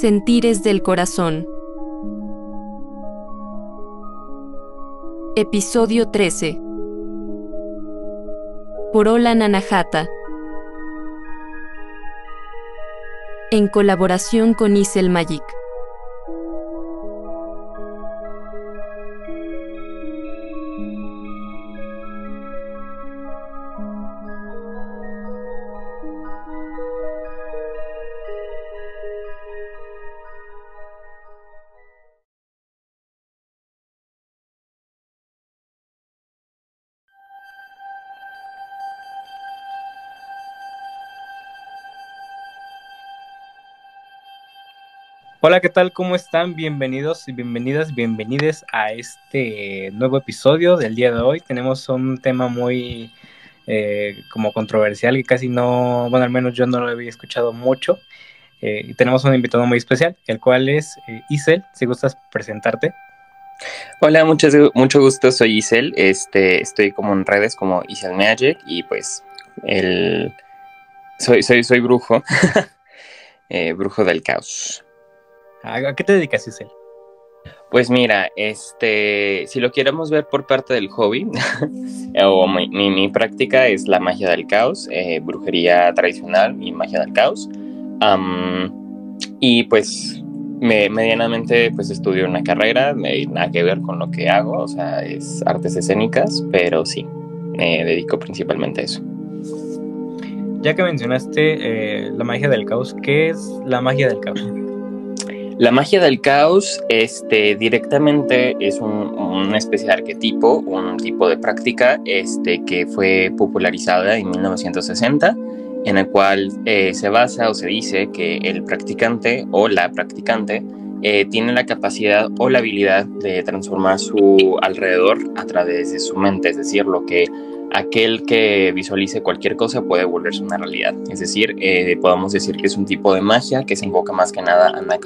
Sentires del Corazón. Episodio 13. Por Ola Nanajata. En colaboración con Isel Magic. Hola, ¿qué tal? ¿Cómo están? Bienvenidos y bienvenidas, bienvenides a este nuevo episodio del día de hoy. Tenemos un tema muy eh, como controversial que casi no, bueno, al menos yo no lo había escuchado mucho. Eh, y tenemos un invitado muy especial, el cual es eh, Isel. Si gustas presentarte. Hola, mucho, mucho gusto, soy Isel. Este, estoy como en redes como Isel Magic y pues el soy, soy, soy brujo, brujo del caos. ¿A qué te dedicas, Isel? Pues mira, este, si lo queremos ver por parte del hobby, o mi, práctica es la magia del caos, eh, brujería tradicional y magia del caos. y pues me, medianamente pues estudio una carrera, me, nada que ver con lo que hago, o sea, es artes escénicas, pero sí, me dedico principalmente a eso. Ya que mencionaste eh, la magia del caos, ¿qué es la magia del caos? La magia del caos este, directamente es una especie de arquetipo, un tipo de práctica este, que fue popularizada en 1960, en el cual eh, se basa o se dice que el practicante o la practicante eh, tiene la capacidad o la habilidad de transformar su alrededor a través de su mente, es decir, lo que aquel que visualice cualquier cosa puede volverse una realidad. Es decir, eh, podemos decir que es un tipo de magia que se enfoca más que nada en la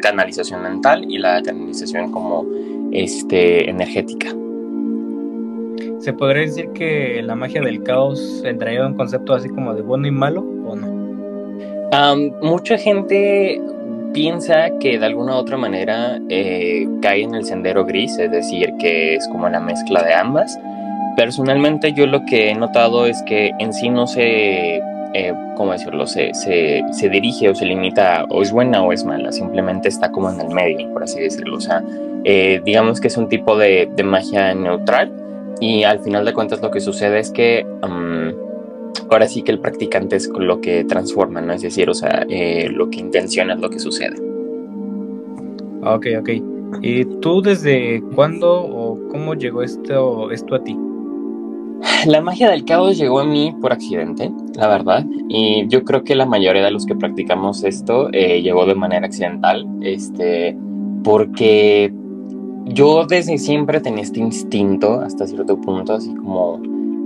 canalización mental y la canalización como este, energética. ¿Se podría decir que la magia del caos entraría en un concepto así como de bueno y malo o no? mucha gente piensa que de alguna u otra manera eh, cae en el sendero gris, es decir, que es como la mezcla de ambas Personalmente yo lo que he notado es que en sí no se, eh, ¿cómo decirlo? Se, se, dirige o se limita o es buena o es mala, simplemente está como en el medio, por así decirlo. O sea, eh, digamos que es un tipo de, magia neutral y al final de cuentas lo que sucede es que ahora sí que el practicante es lo que transforma, ¿no? Es decir, o sea, eh, lo que intenciona es lo que sucede. Ok, ok. ¿Y tú desde cuándo o cómo llegó esto, esto a ti? La magia del caos llegó a mí por accidente, la verdad, y yo creo que la mayoría de los que practicamos esto eh, llegó de manera accidental, este, porque yo desde siempre tenía este instinto, hasta cierto punto, así como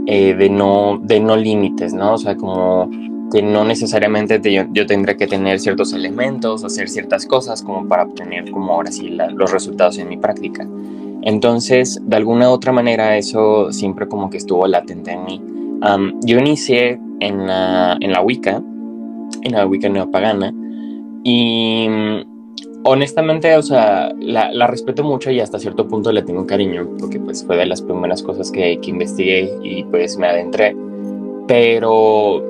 eh, de no, de no límites, ¿no? O sea, como que no necesariamente yo, yo, tendría que tener ciertos elementos, hacer ciertas cosas como para obtener como ahora sí los resultados en mi práctica. Entonces, de alguna u otra manera, eso siempre como que estuvo latente en mí. yo inicié en la, en la Wicca, en la Wicca neopagana, y mm, honestamente, o sea, la, respeto mucho y hasta cierto punto le tengo cariño, porque pues fue de las primeras cosas que, que investigué y pues me adentré. Pero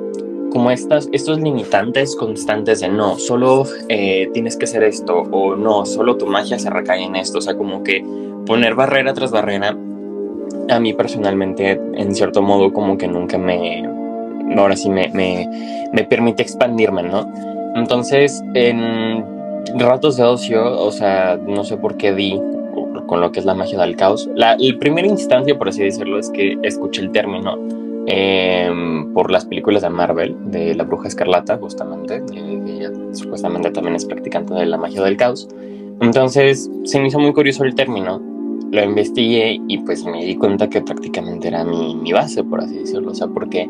como estas, estos limitantes constantes de no, solo eh, tienes que hacer esto o no, solo tu magia se recae en esto, o sea, como que poner barrera tras barrera, a mí personalmente, en cierto modo, como que nunca me, ahora sí me, me, me permite expandirme, ¿no? Entonces, en ratos de ocio, o sea, no sé por qué di con lo que es la magia del caos. La, el primer instancia, por así decirlo, es que escuché el término em, por las películas de Marvel, de la bruja escarlata, justamente, ella supuestamente también es practicante de la magia del caos. Entonces se me hizo muy curioso el término lo investigué y pues me di cuenta que prácticamente era mi, mi base, por así decirlo. O sea, porque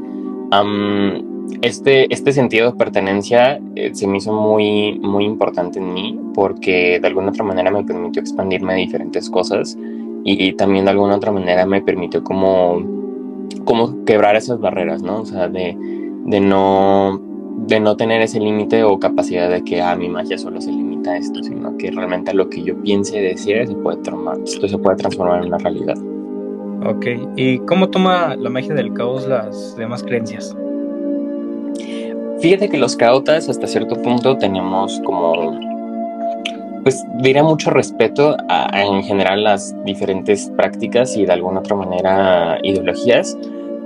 este, este sentido de pertenencia eh, se me hizo muy, muy importante en mí porque de alguna otra manera me permitió expandirme a diferentes cosas y, también de alguna otra manera me permitió como, como quebrar esas barreras, ¿no? O sea, de, de no, de no tener ese límite o capacidad de que a ah, mi magia solo se limita a esto, sino que realmente a lo que yo piense y decida se puede transformar, esto se puede transformar en una realidad. Ok, ¿y cómo toma la magia del caos las demás creencias? Fíjate que los caotas hasta cierto punto tenemos como, pues diría mucho respeto a, en general las diferentes prácticas y de alguna otra manera ideologías.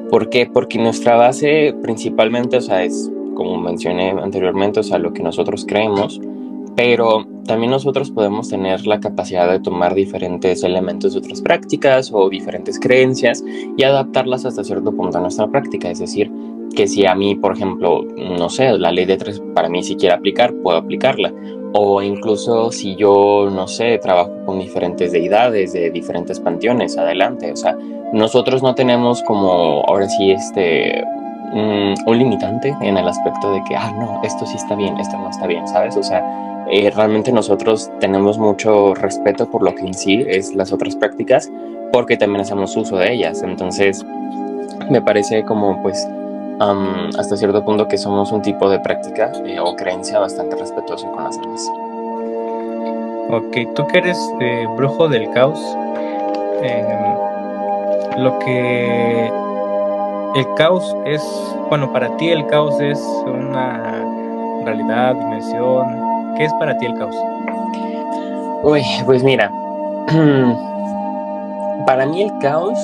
¿Por qué? Porque nuestra base principalmente, o sea, es como mencioné anteriormente, o sea, lo que nosotros creemos, pero también nosotros podemos tener la capacidad de tomar diferentes elementos de otras prácticas o diferentes creencias y adaptarlas hasta cierto punto a nuestra práctica. Es decir, que si a mí, por ejemplo, no sé, la ley de tres para mí si quiere aplicar, puedo aplicarla. O incluso si yo, no sé, trabajo con diferentes deidades de diferentes panteones, adelante. O sea, nosotros no tenemos como, ahora sí, este, un limitante en el aspecto de que, ah, no, esto sí está bien, esto no está bien, ¿sabes? O sea, eh, realmente nosotros tenemos mucho respeto por lo que en sí es las otras prácticas, porque también hacemos uso de ellas. Entonces, me parece como, pues, hasta cierto punto que somos un tipo de práctica eh, o creencia bastante respetuoso con las demás. Ok, tú que eres eh, brujo del caos, em, lo que el caos es, bueno, para ti el caos es una realidad, dimensión, ¿Qué es para ti el caos? Uy, pues mira, para mí el caos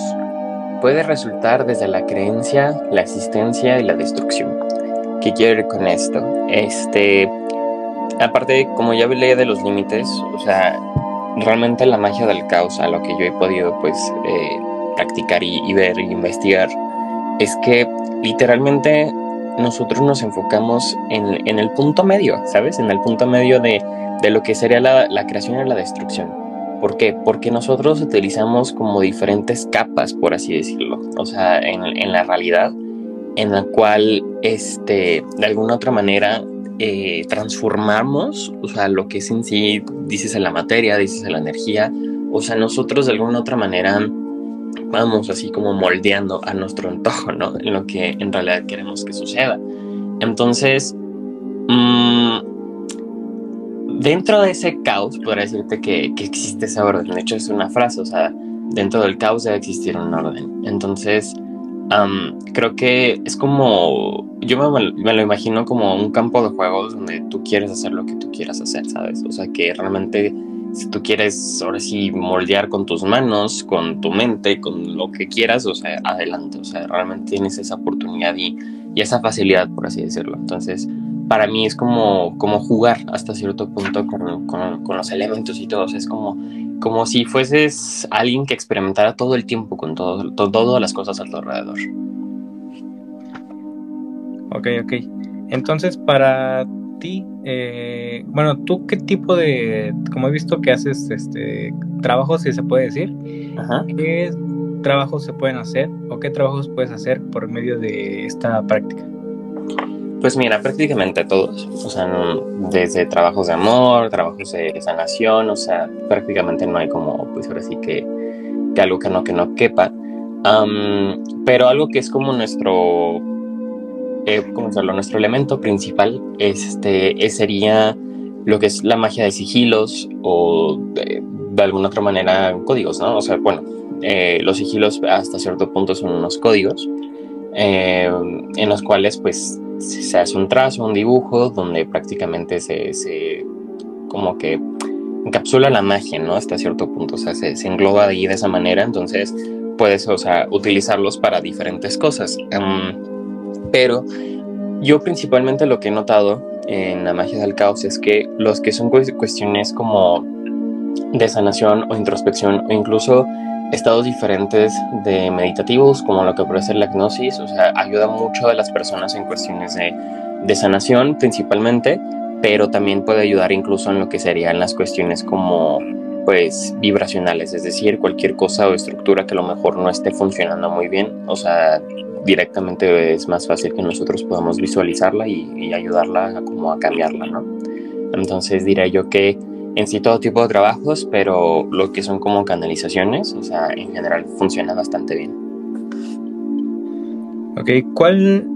puede resultar desde la creencia, la existencia y la destrucción. ¿Qué quiero decir con esto? Este, aparte, como ya hablé de los límites, o sea, realmente la magia del caos, a lo que yo he podido, pues, eh, practicar y, y ver e investigar, es que literalmente nosotros nos enfocamos en, en, el punto medio, ¿sabes? En el punto medio de, de lo que sería la, la, creación y la destrucción. ¿Por qué? Porque nosotros utilizamos como diferentes capas, por así decirlo, o sea, en, en la realidad, en la cual, este, de alguna otra manera, eh, transformamos, o sea, lo que es en sí, dices en la materia, dices en la energía, o sea, nosotros de alguna otra manera vamos así como moldeando a nuestro antojo, ¿no? En lo que en realidad queremos que suceda. Entonces, mmm, dentro de ese caos, podría decirte que, que, existe ese orden. De hecho, es una frase, o sea, dentro del caos debe existir un orden. Entonces, creo que es como, yo me, me, lo imagino como un campo de juegos donde tú quieres hacer lo que tú quieras hacer, ¿sabes? O sea, que realmente si tú quieres ahora sí moldear con tus manos, con tu mente, con lo que quieras, o sea, adelante, o sea, realmente tienes esa oportunidad y, y esa facilidad, por así decirlo. Entonces, para mí es como, como jugar hasta cierto punto con, con, los elementos y todo, es como, como si fueses alguien que experimentara todo el tiempo con todo, todo, todas las cosas a tu alrededor. Ok, ok. Entonces, para eh, bueno, ¿tú qué tipo de, como he visto que haces este trabajos, si se puede decir, qué trabajos se pueden hacer o qué trabajos puedes hacer por medio de esta práctica? Pues mira, prácticamente todos, o sea, desde trabajos de amor, trabajos de sanación, o sea, prácticamente no hay como, pues ahora sí que, que algo que no, que no quepa. pero algo que es como nuestro eh, ¿cómo decirlo? Nuestro elemento principal este, sería lo que es la magia de sigilos o de, alguna otra manera códigos, ¿no? O sea, bueno, eh, los sigilos hasta cierto punto son unos códigos eh, en los cuales pues se hace un trazo, un dibujo donde prácticamente se, se como que encapsula la magia, ¿no? Hasta cierto punto, o sea, se, engloba ahí de esa manera, entonces puedes, o sea, utilizarlos para diferentes cosas. Um, pero yo principalmente lo que he notado en la magia del caos es que los que son cuestiones como de sanación o introspección o incluso estados diferentes de meditativos como lo que puede ser la hipnosis, o sea, ayuda mucho a las personas en cuestiones de, de sanación principalmente, pero también puede ayudar incluso en lo que serían las cuestiones como pues vibracionales, es decir, cualquier cosa o estructura que a lo mejor no esté funcionando muy bien, o sea, directamente es más fácil que nosotros podamos visualizarla y, ayudarla a, como a cambiarla, ¿no? Entonces diré yo que en sí todo tipo de trabajos, pero lo que son como canalizaciones, o sea, en general funciona bastante bien. Ok, ¿cuál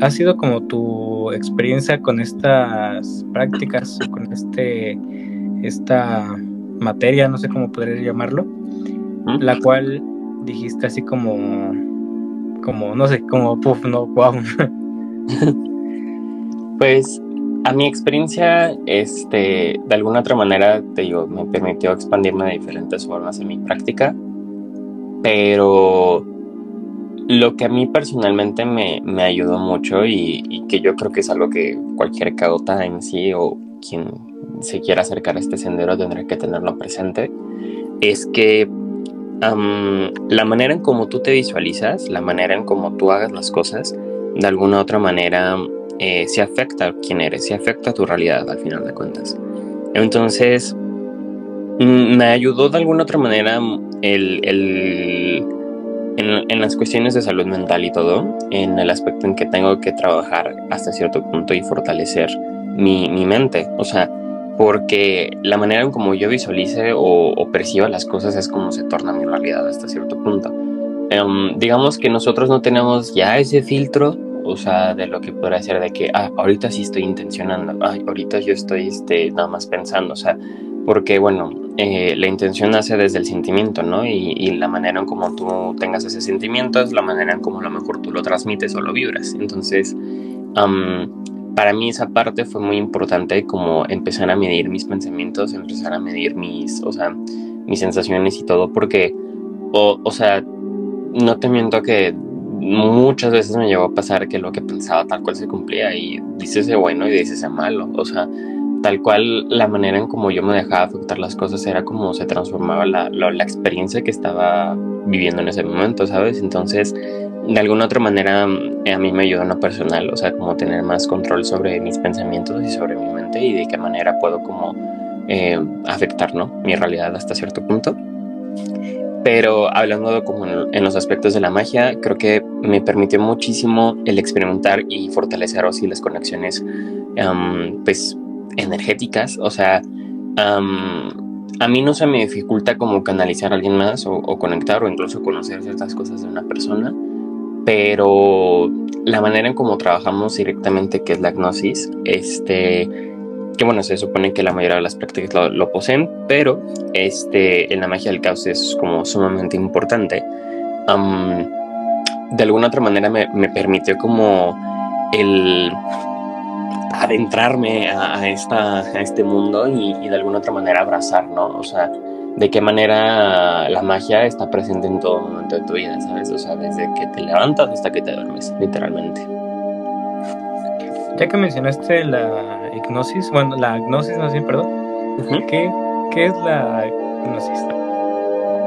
ha sido como tu experiencia con estas prácticas, con este, esta materia, no sé cómo podría llamarlo, ¿Mm? la cual dijiste así como, como, no sé, como, puff, no, wow. pues a mi experiencia, este, de alguna otra manera, te digo, me permitió expandirme de diferentes formas en mi práctica, pero lo que a mí personalmente me, me ayudó mucho y, que yo creo que es algo que cualquier caota en sí o quien se quiera acercar a este sendero tendrá que tenerlo presente, es que la manera en cómo tú te visualizas, la manera en cómo tú hagas las cosas, de alguna otra manera eh, se afecta a quién eres, se afecta a tu realidad al final de cuentas. Entonces, mm, me ayudó de alguna otra manera el, el en, las cuestiones de salud mental y todo, en el aspecto en que tengo que trabajar hasta cierto punto y fortalecer mi, mi mente. O sea, porque la manera en como yo visualice o, perciba las cosas es como se torna mi realidad hasta cierto punto. Em, digamos que nosotros no tenemos ya ese filtro, o sea, de lo que podría ser de que, ah, ahorita sí estoy intencionando, ah, ahorita yo estoy este, nada más pensando, o sea, porque bueno, eh, la intención nace desde el sentimiento, ¿no? Y, la manera en cómo tú tengas ese sentimiento es la manera en cómo a lo mejor tú lo transmites o lo vibras. Entonces, para mí esa parte fue muy importante como empezar a medir mis pensamientos, empezar a medir mis, o sea, mis sensaciones y todo, porque, o, sea, no te miento que muchas veces me llegó a pasar que lo que pensaba tal cual se cumplía y dices ese bueno y dices ese malo, o sea, tal cual la manera en como yo me dejaba afectar las cosas era como se transformaba la, la, experiencia que estaba viviendo en ese momento, ¿sabes? Entonces, de alguna otra manera a mí me ayudó en lo personal, o sea, como tener más control sobre mis pensamientos y sobre mi mente y de qué manera puedo como eh, afectar, ¿no? Mi realidad hasta cierto punto. Pero hablando como en, los aspectos de la magia, creo que me permitió muchísimo el experimentar y fortalecer así las conexiones, pues energéticas, o sea, a mí no se me dificulta como canalizar a alguien más o, conectar o incluso conocer ciertas cosas de una persona, pero la manera en cómo trabajamos directamente, que es la gnosis, este, que bueno, se supone que la mayoría de las prácticas lo, poseen, pero este, en la magia del caos es como sumamente importante. de alguna otra manera me, me permitió como el adentrarme a, esta, a este mundo y, de alguna otra manera abrazar, ¿no? O sea, de qué manera la magia está presente en todo momento de tu vida, ¿sabes? O sea, desde que te levantas hasta que te duermes, literalmente. Ya que mencionaste la hipnosis, bueno, la gnosis, no sé, perdón. ¿Qué, ¿Qué es la gnosis?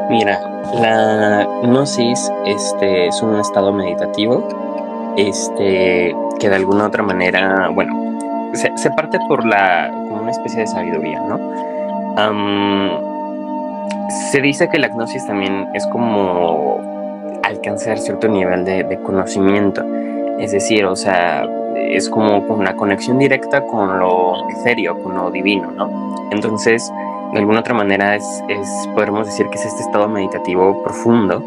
Mira, la gnosis este, es un estado meditativo este, que de alguna otra manera, bueno, se, parte por la, como una especie de sabiduría, ¿no? Se dice que la gnosis también es como alcanzar cierto nivel de, conocimiento, es decir, o sea, es como una conexión directa con lo etherio, con lo divino, ¿no? Entonces, de alguna otra manera es, podemos decir que es este estado meditativo profundo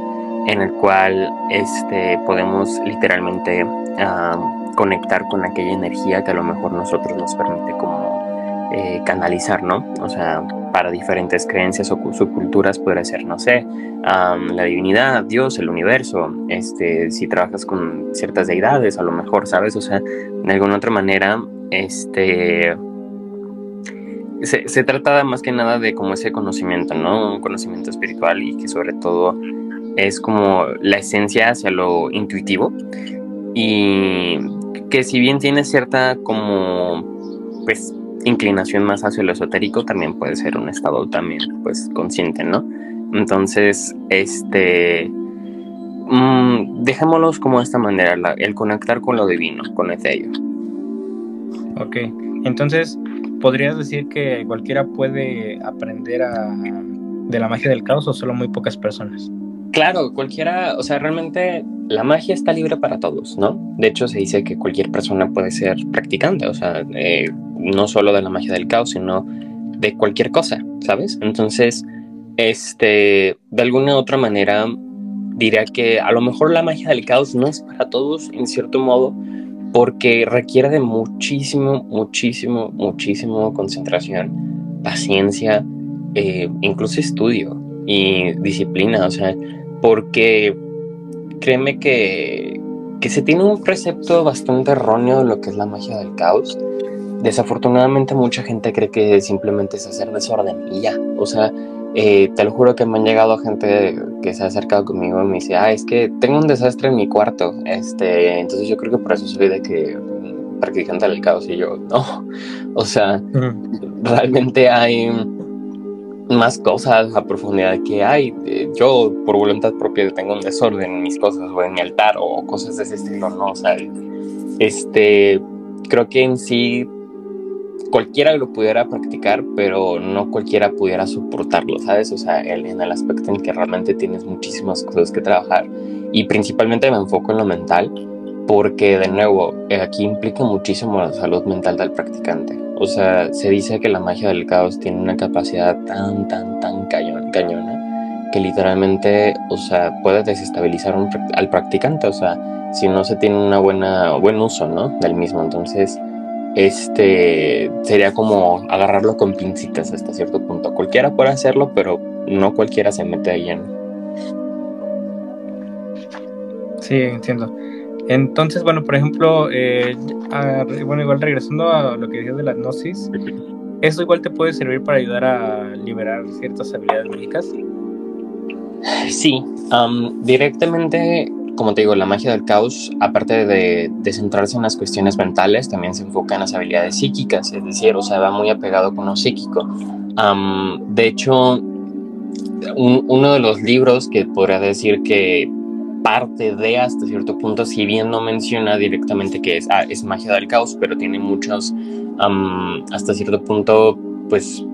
en el cual este, podemos literalmente conectar con aquella energía que a lo mejor nosotros nos permite como eh, canalizar, ¿no? O sea, para diferentes creencias o subculturas puede ser, no sé, la divinidad, Dios, el universo, este, si trabajas con ciertas deidades, a lo mejor, ¿sabes? O sea, de alguna otra manera, este... Se, se trata más que nada de como ese conocimiento, ¿no? Un conocimiento espiritual y que sobre todo es como la esencia hacia lo intuitivo y que si bien tiene cierta como pues inclinación más hacia lo esotérico también puede ser un estado también pues consciente no entonces este mmm, dejémoslos como de esta manera el conectar con lo divino con ello. Ok entonces podrías decir que cualquiera puede aprender a, de la magia del caos o solo muy pocas personas Claro, cualquiera, o sea, realmente la magia está libre para todos, ¿no? De hecho, se dice que cualquier persona puede ser practicante, o sea, eh, no solo de la magia del caos, sino de cualquier cosa, ¿sabes? Entonces, este, de alguna u otra manera, diría que a lo mejor la magia del caos no es para todos, en cierto modo, porque requiere de muchísimo, muchísimo, muchísimo concentración, paciencia, eh, incluso estudio y disciplina, o sea, porque créeme que, que se tiene un precepto bastante erróneo de lo que es la magia del caos. Desafortunadamente mucha gente cree que simplemente es hacer desorden y ya, o sea, eh, te lo juro que me han llegado gente que se ha acercado conmigo y me dice, ah, es que tengo un desastre en mi cuarto. Este, entonces yo creo que por eso soy de que mm, practicante del caos y yo, no. O sea, realmente hay más cosas a profundidad que hay. Eh, yo, por voluntad propia, tengo un desorden en mis cosas o en mi altar o cosas de ese estilo, ¿no? O sea, este, creo que en sí cualquiera lo pudiera practicar, pero no cualquiera pudiera soportarlo, ¿sabes? O sea, en el aspecto en que realmente tienes muchísimas cosas que trabajar y principalmente me enfoco en lo mental, porque de nuevo, eh, aquí implica muchísimo la salud mental del practicante. O sea, se dice que la magia del caos tiene una capacidad tan, tan, tan cañona que literalmente, o sea, puede desestabilizar al practicante, o sea, si no se tiene una buena, buen uso, ¿no? Del mismo. Entonces, este sería como agarrarlo con pincitas hasta cierto punto. Cualquiera puede hacerlo, pero no cualquiera se mete ahí en. Sí, entiendo. Entonces, bueno, por ejemplo, eh, bueno, igual regresando a lo que decías de la gnosis, ¿eso igual te puede servir para ayudar a liberar ciertas habilidades mágicas? Sí, directamente como te digo, la magia del caos, aparte de, centrarse en las cuestiones mentales, también se enfoca en las habilidades psíquicas, es decir, o sea, va muy apegado con lo psíquico. de hecho, uno de los libros que podría decir que parte de hasta cierto punto, si bien no menciona directamente que es, ah, es magia del caos, pero tiene muchos, hasta cierto punto, pues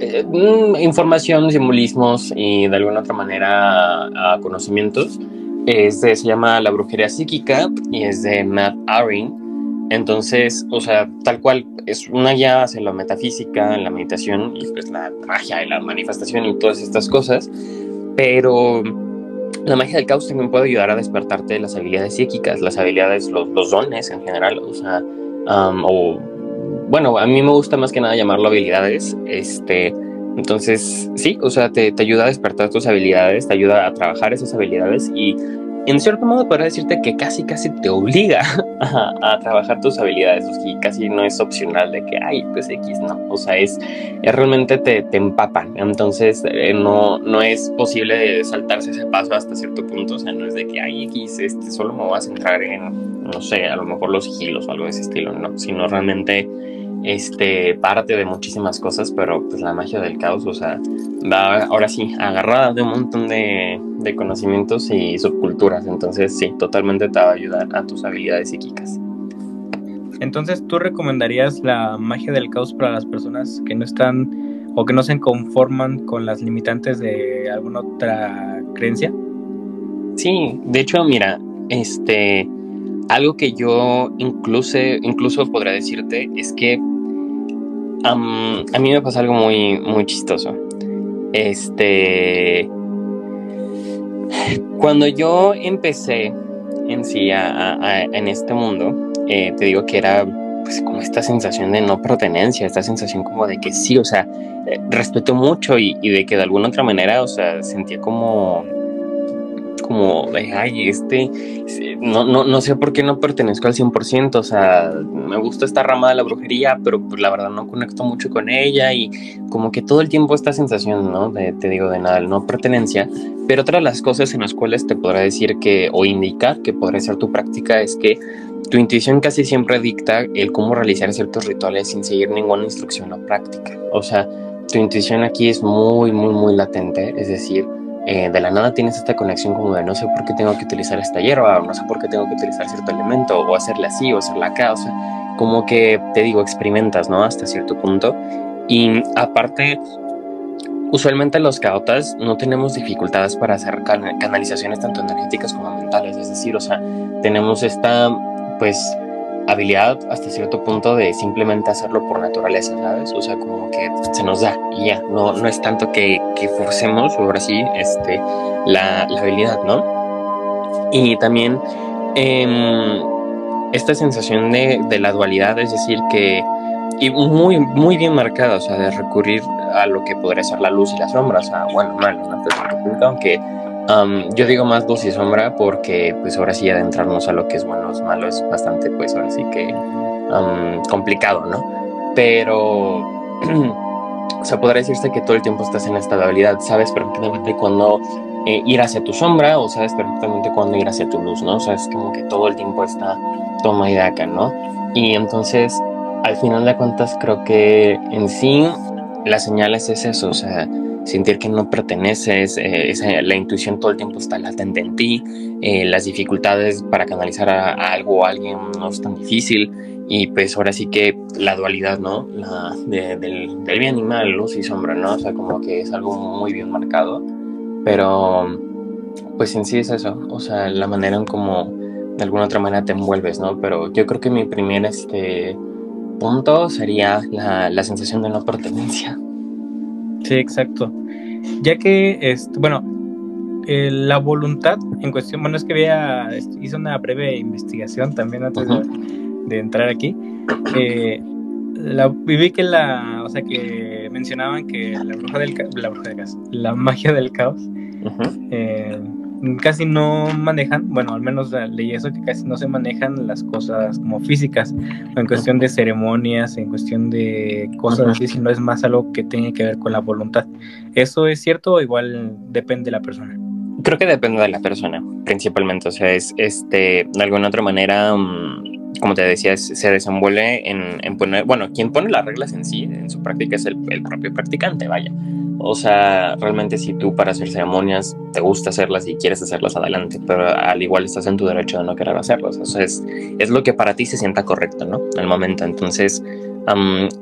eh, mm, información, simbolismos y de alguna otra manera conocimientos es de, se llama La brujería psíquica y es de Matt Arin. Entonces, o sea, tal cual, es una guía hacia la metafísica, la meditación y pues la magia y la manifestación y todas estas cosas. Pero la magia del caos también puede ayudar a despertarte las habilidades psíquicas, las habilidades, los, dones en general, o sea, o bueno, a mí me gusta más que nada llamarlo habilidades, este, entonces, sí, o sea, te, te, ayuda a despertar tus habilidades, te ayuda a trabajar esas habilidades y en cierto modo podría decirte que casi, casi te obliga a, trabajar tus habilidades y casi no es opcional de que, ay, pues X, no, o sea, es, realmente te, te, empapan, entonces eh, no, no es posible saltarse ese paso hasta cierto punto, o sea, no es de que, ay, X, este, solo me vas a entrar en, no sé, a lo mejor los sigilos o algo de ese estilo, no, sino realmente este, parte de muchísimas cosas, pero pues la magia del caos, o sea, va ahora sí agarrada de un montón de, de conocimientos y subculturas, entonces sí, totalmente te va a ayudar a tus habilidades psíquicas. Entonces, ¿tú recomendarías la magia del caos para las personas que no están o que no se conforman con las limitantes de alguna otra creencia? Sí, de hecho, mira, este, algo que yo incluso, incluso podría decirte es que a mí me pasa algo muy, muy chistoso. Este. Cuando yo empecé en sí en este mundo, eh, te digo que era pues como esta sensación de no pertenencia, esta sensación como de que sí, o sea, eh, respeto mucho y, y, de que de alguna otra manera, o sea, sentía como como ay, este, no, no, no sé por qué no pertenezco al 100%, o sea, me gusta esta rama de la brujería, pero pues, la verdad no conecto mucho con ella y como que todo el tiempo esta sensación, ¿no? De, te digo, de nada, no pertenencia. Pero otra de las cosas en las cuales te podrá decir que, o indicar que podría ser tu práctica es que tu intuición casi siempre dicta el cómo realizar ciertos rituales sin seguir ninguna instrucción o práctica. O sea, tu intuición aquí es muy, muy, muy latente, es decir, eh, de la nada tienes esta conexión como de no sé por qué tengo que utilizar esta hierba, o no sé por qué tengo que utilizar cierto elemento, o hacerla así, o hacerla acá, o sea, como que te digo, experimentas, ¿no? Hasta cierto punto. Y aparte, usualmente los caotas no tenemos dificultades para hacer canalizaciones tanto energéticas como mentales, es decir, o sea, tenemos esta, pues, habilidad hasta cierto punto de simplemente hacerlo por naturaleza, ¿sabes? O sea, como que se nos da y ya, no, no es tanto que, forcemos, ahora sí, este, la, la habilidad, ¿no? Y también em, esta sensación de, de, la dualidad, es decir, que y muy, muy bien marcada, o sea, de recurrir a lo que podría ser la luz y la sombra, o sea, bueno, mal, ¿no? aunque um, yo digo más luz y sombra porque pues ahora sí adentrarnos a lo que es bueno o malo es bastante, pues ahora sí que um, complicado, ¿no? Pero, o sea, podría decirse que todo el tiempo estás en esta dualidad, sabes perfectamente cuándo eh, ir hacia tu sombra o sabes perfectamente cuándo ir hacia tu luz, ¿no? O sea, es como que todo el tiempo está toma y daca, ¿no? Y entonces, al final de cuentas, creo que en sí la señal es eso, o sea, sentir que no perteneces, eh, la intuición todo el tiempo está latente en ti, eh, las dificultades para canalizar a, algo o a alguien no es tan difícil y pues ahora sí que la dualidad, ¿no? La, del, bien y mal, luz y sombra, ¿no? O sea, como que es algo muy bien marcado, pero pues en sí es eso, o sea, la manera en como de alguna otra manera te envuelves, ¿no? Pero yo creo que mi primer este, punto sería la, la sensación de no pertenencia. Sí, exacto. Ya que, este, bueno, eh, la voluntad en cuestión, bueno, es que había, este, hice una breve investigación también antes de, entrar aquí. Eh, la, vi que la, o sea, que mencionaban que la bruja del, la bruja del caos, la magia del caos, eh, casi no manejan, bueno, al menos leí eso, que casi no se manejan las cosas como físicas, en cuestión de ceremonias, en cuestión de cosas así, sino es más algo que tiene que ver con la voluntad. ¿Eso es cierto o igual depende de la persona? Creo que depende de la persona, principalmente, o sea, es este, de alguna otra manera... Mm, como te decía, se desenvuelve en, poner, bueno, quien pone las reglas en sí, en su práctica, es el, propio practicante, vaya. O sea, realmente si tú para hacer ceremonias te gusta hacerlas y quieres hacerlas adelante, pero al igual estás en tu derecho de no querer hacerlas. O sea, es, es lo que para ti se sienta correcto, ¿no? Al momento. Entonces,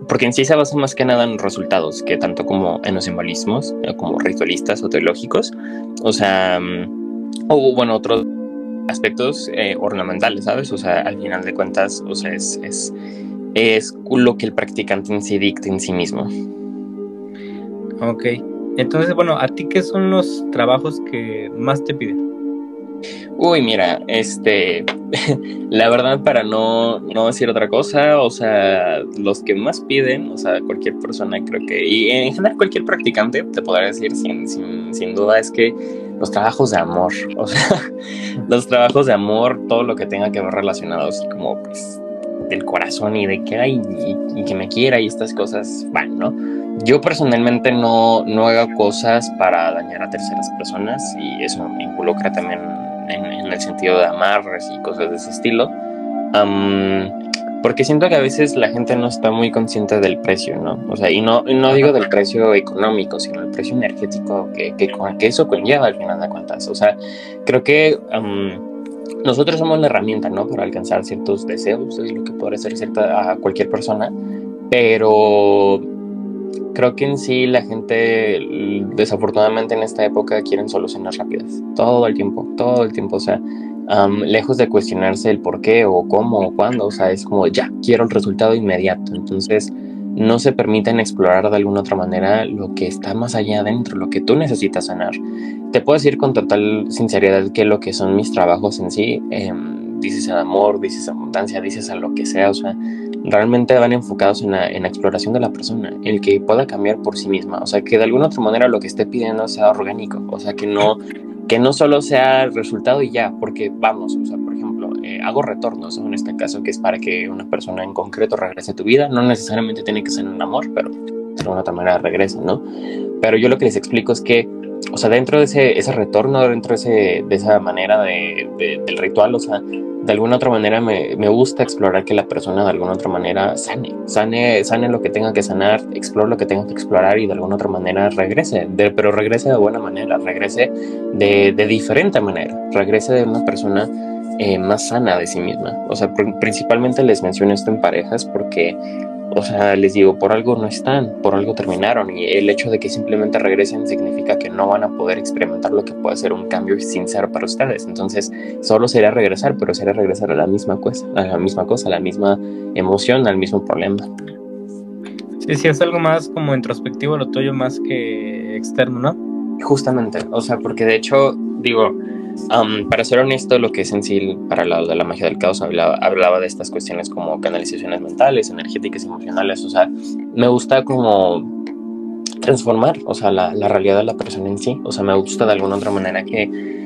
porque en sí se basa más que nada en resultados, que tanto como en los simbolismos, eh, como ritualistas o teológicos, o sea, o bueno, otros aspectos eh, ornamentales, ¿sabes? O sea, al final de cuentas, o sea, es, es, es lo que el practicante en dicta en sí mismo. Ok. Entonces, bueno, ¿a ti qué son los trabajos que más te piden? Uy, mira, este, la verdad para no, no decir otra cosa, o sea, los que más piden, o sea, cualquier persona creo que, y en general cualquier practicante, te podrá decir sin, sin, sin duda, es que los trabajos de amor, o sea, los trabajos de amor, todo lo que tenga que ver relacionado así como pues del corazón y de que hay y, que me quiera y estas cosas van, ¿no? Yo personalmente no, no hago cosas para dañar a terceras personas y eso me involucra también en, el sentido de amar y cosas de ese estilo porque siento que a veces la gente no está muy consciente del precio, ¿no? O sea, y no, no digo del precio económico, sino el precio energético que, que, que eso conlleva al final de cuentas. O sea, creo que nosotros somos la herramienta, ¿no? Para alcanzar ciertos deseos, es lo que puede ser cierta a cualquier persona, pero creo que en sí la gente desafortunadamente en esta época quieren soluciones rápidas, todo el tiempo, todo el tiempo, o sea, lejos de cuestionarse el por qué o cómo o cuándo, o sea, es como ya, quiero el resultado inmediato. Entonces, no se permiten explorar de alguna otra manera lo que está más allá adentro, lo que tú necesitas sanar. Te puedo decir con total sinceridad que lo que son mis trabajos en sí, em, dices el amor, dices abundancia, dices a lo que sea, o sea, realmente van enfocados en la, en la, exploración de la persona, el que pueda cambiar por sí misma, o sea, que de alguna otra manera lo que esté pidiendo sea orgánico, o sea, que no que no solo sea el resultado y ya, porque vamos, o sea, por ejemplo, eh, hago retornos en este caso, que es para que una persona en concreto regrese a tu vida, no necesariamente tiene que ser un amor, pero de alguna otra manera regresa, ¿no? Pero yo lo que les explico es que, o sea, dentro de ese, ese retorno, dentro de, ese, de esa manera de, del ritual, o sea, de alguna otra manera me, me, gusta explorar que la persona de alguna otra manera sane, sane, sane lo que tenga que sanar, explore lo que tenga que explorar y de alguna otra manera regrese, pero regrese de buena manera, regrese de, de diferente manera, regrese de una persona eh, más sana de sí misma. O sea, principalmente les menciono esto en parejas porque o sea, les digo, por algo no están, por algo terminaron y el hecho de que simplemente regresen significa que no van a poder experimentar lo que puede ser un cambio sincero para ustedes. Entonces, solo sería regresar, pero sería regresar a la misma cosa, a la misma cosa, a la misma emoción, al mismo problema. Sí, sí, es algo más como introspectivo lo tuyo más que externo, ¿no? Justamente, o sea, porque de hecho, digo, para ser honesto, lo que es en sí para de la magia del caos hablaba, de estas cuestiones como canalizaciones mentales, energéticas, emocionales. O sea, me gusta como transformar, o sea, la, la realidad de la persona en sí. O sea, me gusta de alguna otra manera que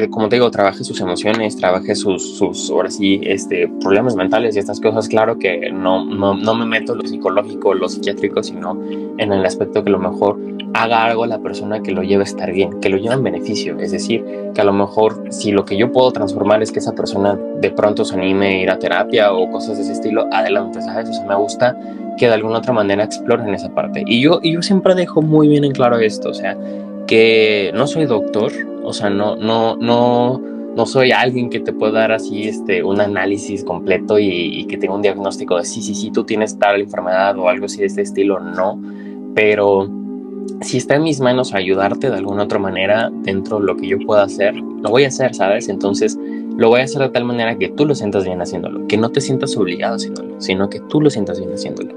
que, como te digo, trabaje sus emociones, trabaje sus, sus, ahora sí, este, problemas mentales y estas cosas. Claro que no, no, no me meto en lo psicológico, lo psiquiátrico, sino en el aspecto que a lo mejor haga algo a la persona que lo lleve a estar bien, que lo lleve en beneficio. Es decir, que a lo mejor si lo que yo puedo transformar es que esa persona de pronto se anime a ir a terapia o cosas de ese estilo, adelante, ¿sabes? O sea, me gusta que de alguna otra manera exploren esa parte. Y yo, y yo siempre dejo muy bien en claro esto, o sea, que no soy doctor, o sea, no, no, no, no soy alguien que te pueda dar así este, un análisis completo y, que tenga un diagnóstico de sí, sí, sí, tú tienes tal enfermedad o algo así de este estilo, no, pero si está en mis manos ayudarte de alguna otra manera dentro de lo que yo pueda hacer, lo voy a hacer, ¿sabes? Entonces, lo voy a hacer de tal manera que tú lo sientas bien haciéndolo, que no te sientas obligado haciéndolo, sino que tú lo sientas bien haciéndolo.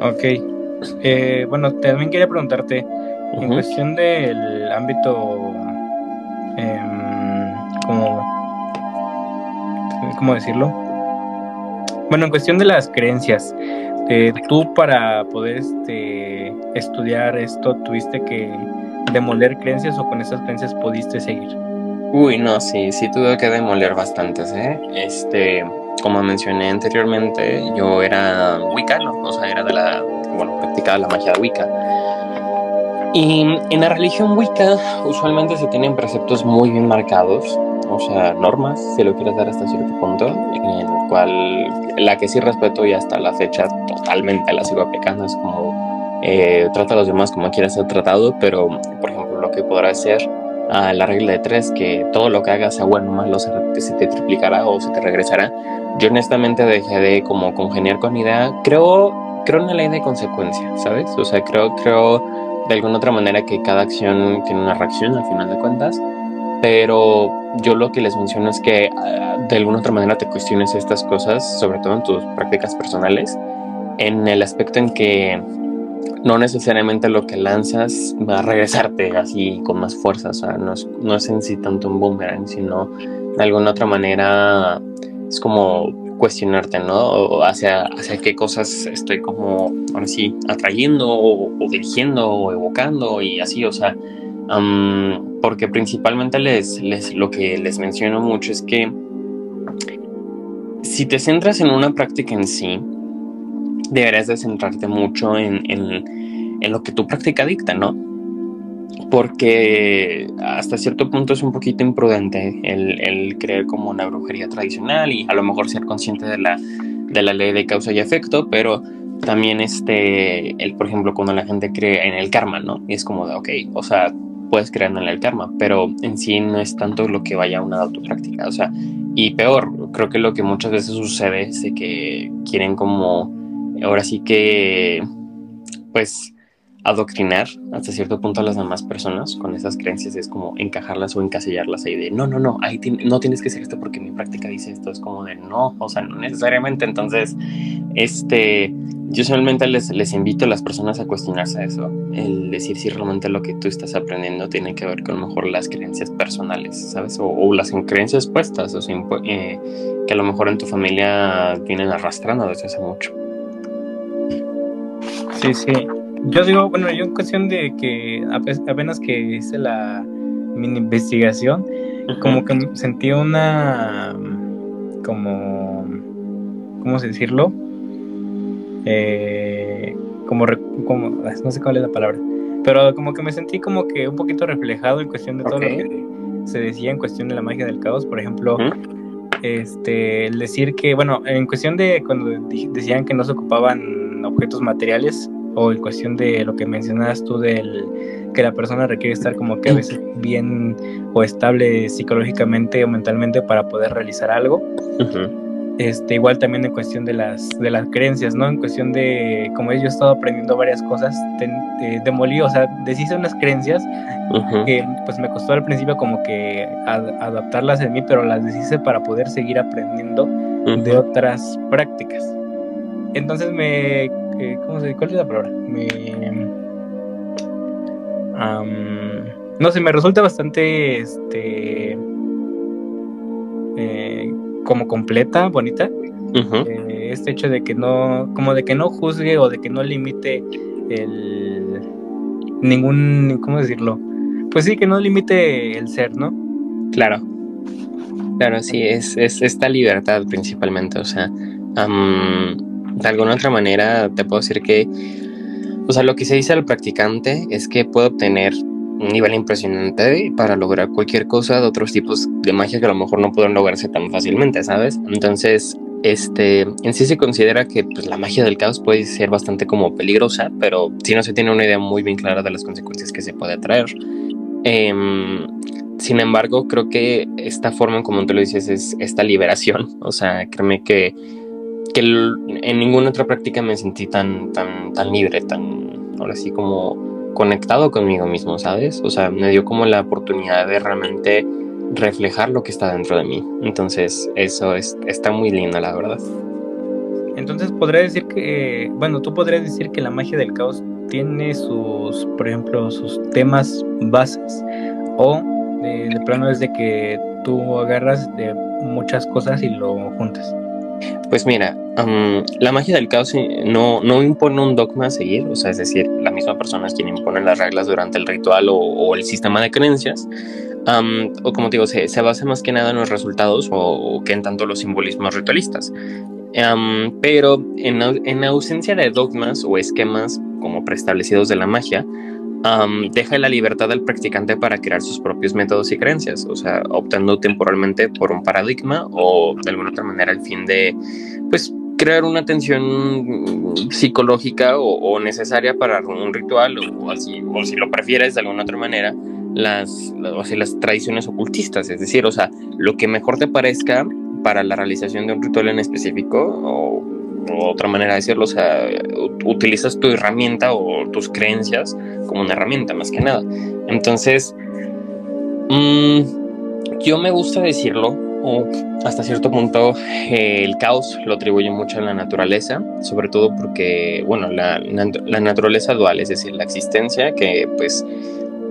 Ok. Eh, bueno, también quería preguntarte, en cuestión del ámbito, em, como, ¿cómo decirlo? Bueno, en cuestión de las creencias, eh, tú para poder este, estudiar esto, ¿tuviste que demoler creencias o con esas creencias pudiste seguir? Uy, no, sí, sí tuve que demoler bastantes, ¿eh? Este, como mencioné anteriormente, yo era wicano, o sea, era de la, bueno, practicaba la magia de Wicca. Y en la religión Wicca usualmente se tienen preceptos muy bien marcados, o sea, normas, si lo quieres dar hasta cierto punto, en el cual la que sí respeto y hasta la fecha totalmente la sigo aplicando, es como eh, trata a los demás como quieras ser tratado, pero por ejemplo lo que podrá ser a la regla de tres, que todo lo que hagas sea bueno malo, se, se te triplicará o se te regresará. Yo honestamente dejé de como congeniar con idea, creo, creo en la ley de consecuencia, ¿sabes? O sea, creo, creo de alguna otra manera que cada acción tiene una reacción al final de cuentas, pero yo lo que les menciono es que ah, de alguna otra manera te cuestiones estas cosas, sobre todo en tus prácticas personales, en el aspecto en que no necesariamente lo que lanzas va a regresarte así con más fuerza, o sea, no es, no es en sí tanto un boomerang, sino de alguna otra manera es como cuestionarte, ¿no? Hacia, hacia qué cosas estoy como, ahora sí, atrayendo o, dirigiendo o evocando y así, o sea, porque principalmente les, les, lo que les menciono mucho es que si te centras en una práctica en sí, deberías de centrarte mucho en, en, en lo que tu práctica dicta, ¿no? Porque hasta cierto punto es un poquito imprudente el, el, creer como una brujería tradicional y a lo mejor ser consciente de la, de la ley de causa y efecto, pero también este, el, por ejemplo, cuando la gente cree en el karma, ¿no? Y es como de, ok, o sea, puedes creer en el karma, pero en sí no es tanto lo que vaya a una autopráctica, o sea, y peor, creo que lo que muchas veces sucede es que quieren como, ahora sí que, pues, adoctrinar hasta cierto punto a las demás personas con esas creencias es como encajarlas o encasillarlas ahí de no, no, no, ahí no tienes que ser esto porque mi práctica dice esto, es como de no, o sea, no necesariamente. Entonces, este, yo solamente les, les invito a las personas a cuestionarse eso, el decir si realmente lo que tú estás aprendiendo tiene que ver con mejor las creencias personales, ¿sabes? O, las creencias puestas, o sea, eh, que a lo mejor en tu familia vienen arrastrando desde hace mucho. Sí, sí, yo digo, bueno, yo en cuestión de que apenas que hice la mini investigación, como que sentí una, como, ¿cómo se decirlo? Eh, como, como, no sé cuál es la palabra, pero como que me sentí como que un poquito reflejado en cuestión de todo lo que se decía en cuestión de la magia del caos, por ejemplo. Este, el decir que, bueno, en cuestión de cuando decían que no se ocupaban objetos materiales, o en cuestión de lo que mencionas tú del que la persona requiere estar como que a veces bien o estable psicológicamente o mentalmente para poder realizar algo. Este, igual también en cuestión de las, de las creencias, ¿no? En cuestión de, como yo he estado aprendiendo varias cosas, demolí, o sea, deshice unas creencias que pues me costó al principio como que adaptarlas en mí, pero las deshice para poder seguir aprendiendo de otras prácticas. Entonces me ¿cómo se, ¿cuál es la palabra? Me, no sé, me resulta bastante, este, eh, como completa, bonita. Eh, este hecho de que no, como de que no juzgue o de que no limite el ningún, ¿cómo decirlo? Pues sí, que no limite el ser, ¿no? Claro. Claro, sí, es, es esta libertad principalmente, o sea, de alguna otra manera te puedo decir que, o sea, lo que se dice al practicante es que puede obtener un nivel impresionante para lograr cualquier cosa de otros tipos de magia que a lo mejor no pueden lograrse tan fácilmente, ¿sabes? Entonces, este, en sí se considera que pues, la magia del caos puede ser bastante como peligrosa, pero si no se tiene una idea muy bien clara de las consecuencias que se puede traer. Em, sin embargo, creo que esta forma, como tú lo dices, es esta liberación. O sea, créeme que, que en ninguna otra práctica me sentí tan, tan, tan libre, tan, ahora sí, como conectado conmigo mismo, ¿sabes? O sea, me dio como la oportunidad de realmente reflejar lo que está dentro de mí. Entonces, eso es, está muy lindo, la verdad. Entonces, podría decir que, bueno, tú podrías decir que la magia del caos tiene sus, por ejemplo, sus temas bases, o de, plano es de que tú agarras de muchas cosas y lo juntas. Pues mira, la magia del caos no, no impone un dogma a seguir, o sea, es decir, la misma persona es quien impone las reglas durante el ritual o el sistema de creencias, o como digo, se, se, basa más que nada en los resultados o, que en tanto los simbolismos ritualistas. pero en, en, ausencia de dogmas o esquemas como preestablecidos de la magia, deja la libertad al practicante para crear sus propios métodos y creencias, o sea, optando temporalmente por un paradigma o de alguna otra manera al fin de, pues, crear una tensión psicológica o, o necesaria para un ritual o así, o si lo prefieres de alguna otra manera, las, o sea, las tradiciones ocultistas, es decir, o sea, lo que mejor te parezca para la realización de un ritual en específico, o, otra manera de decirlo, o sea, utilizas tu herramienta o tus creencias como una herramienta, más que nada. Entonces, mmm, yo me gusta decirlo, o hasta cierto punto, el caos lo atribuye mucho a la naturaleza, sobre todo porque, bueno, la, naturaleza dual, es decir, la existencia que, pues,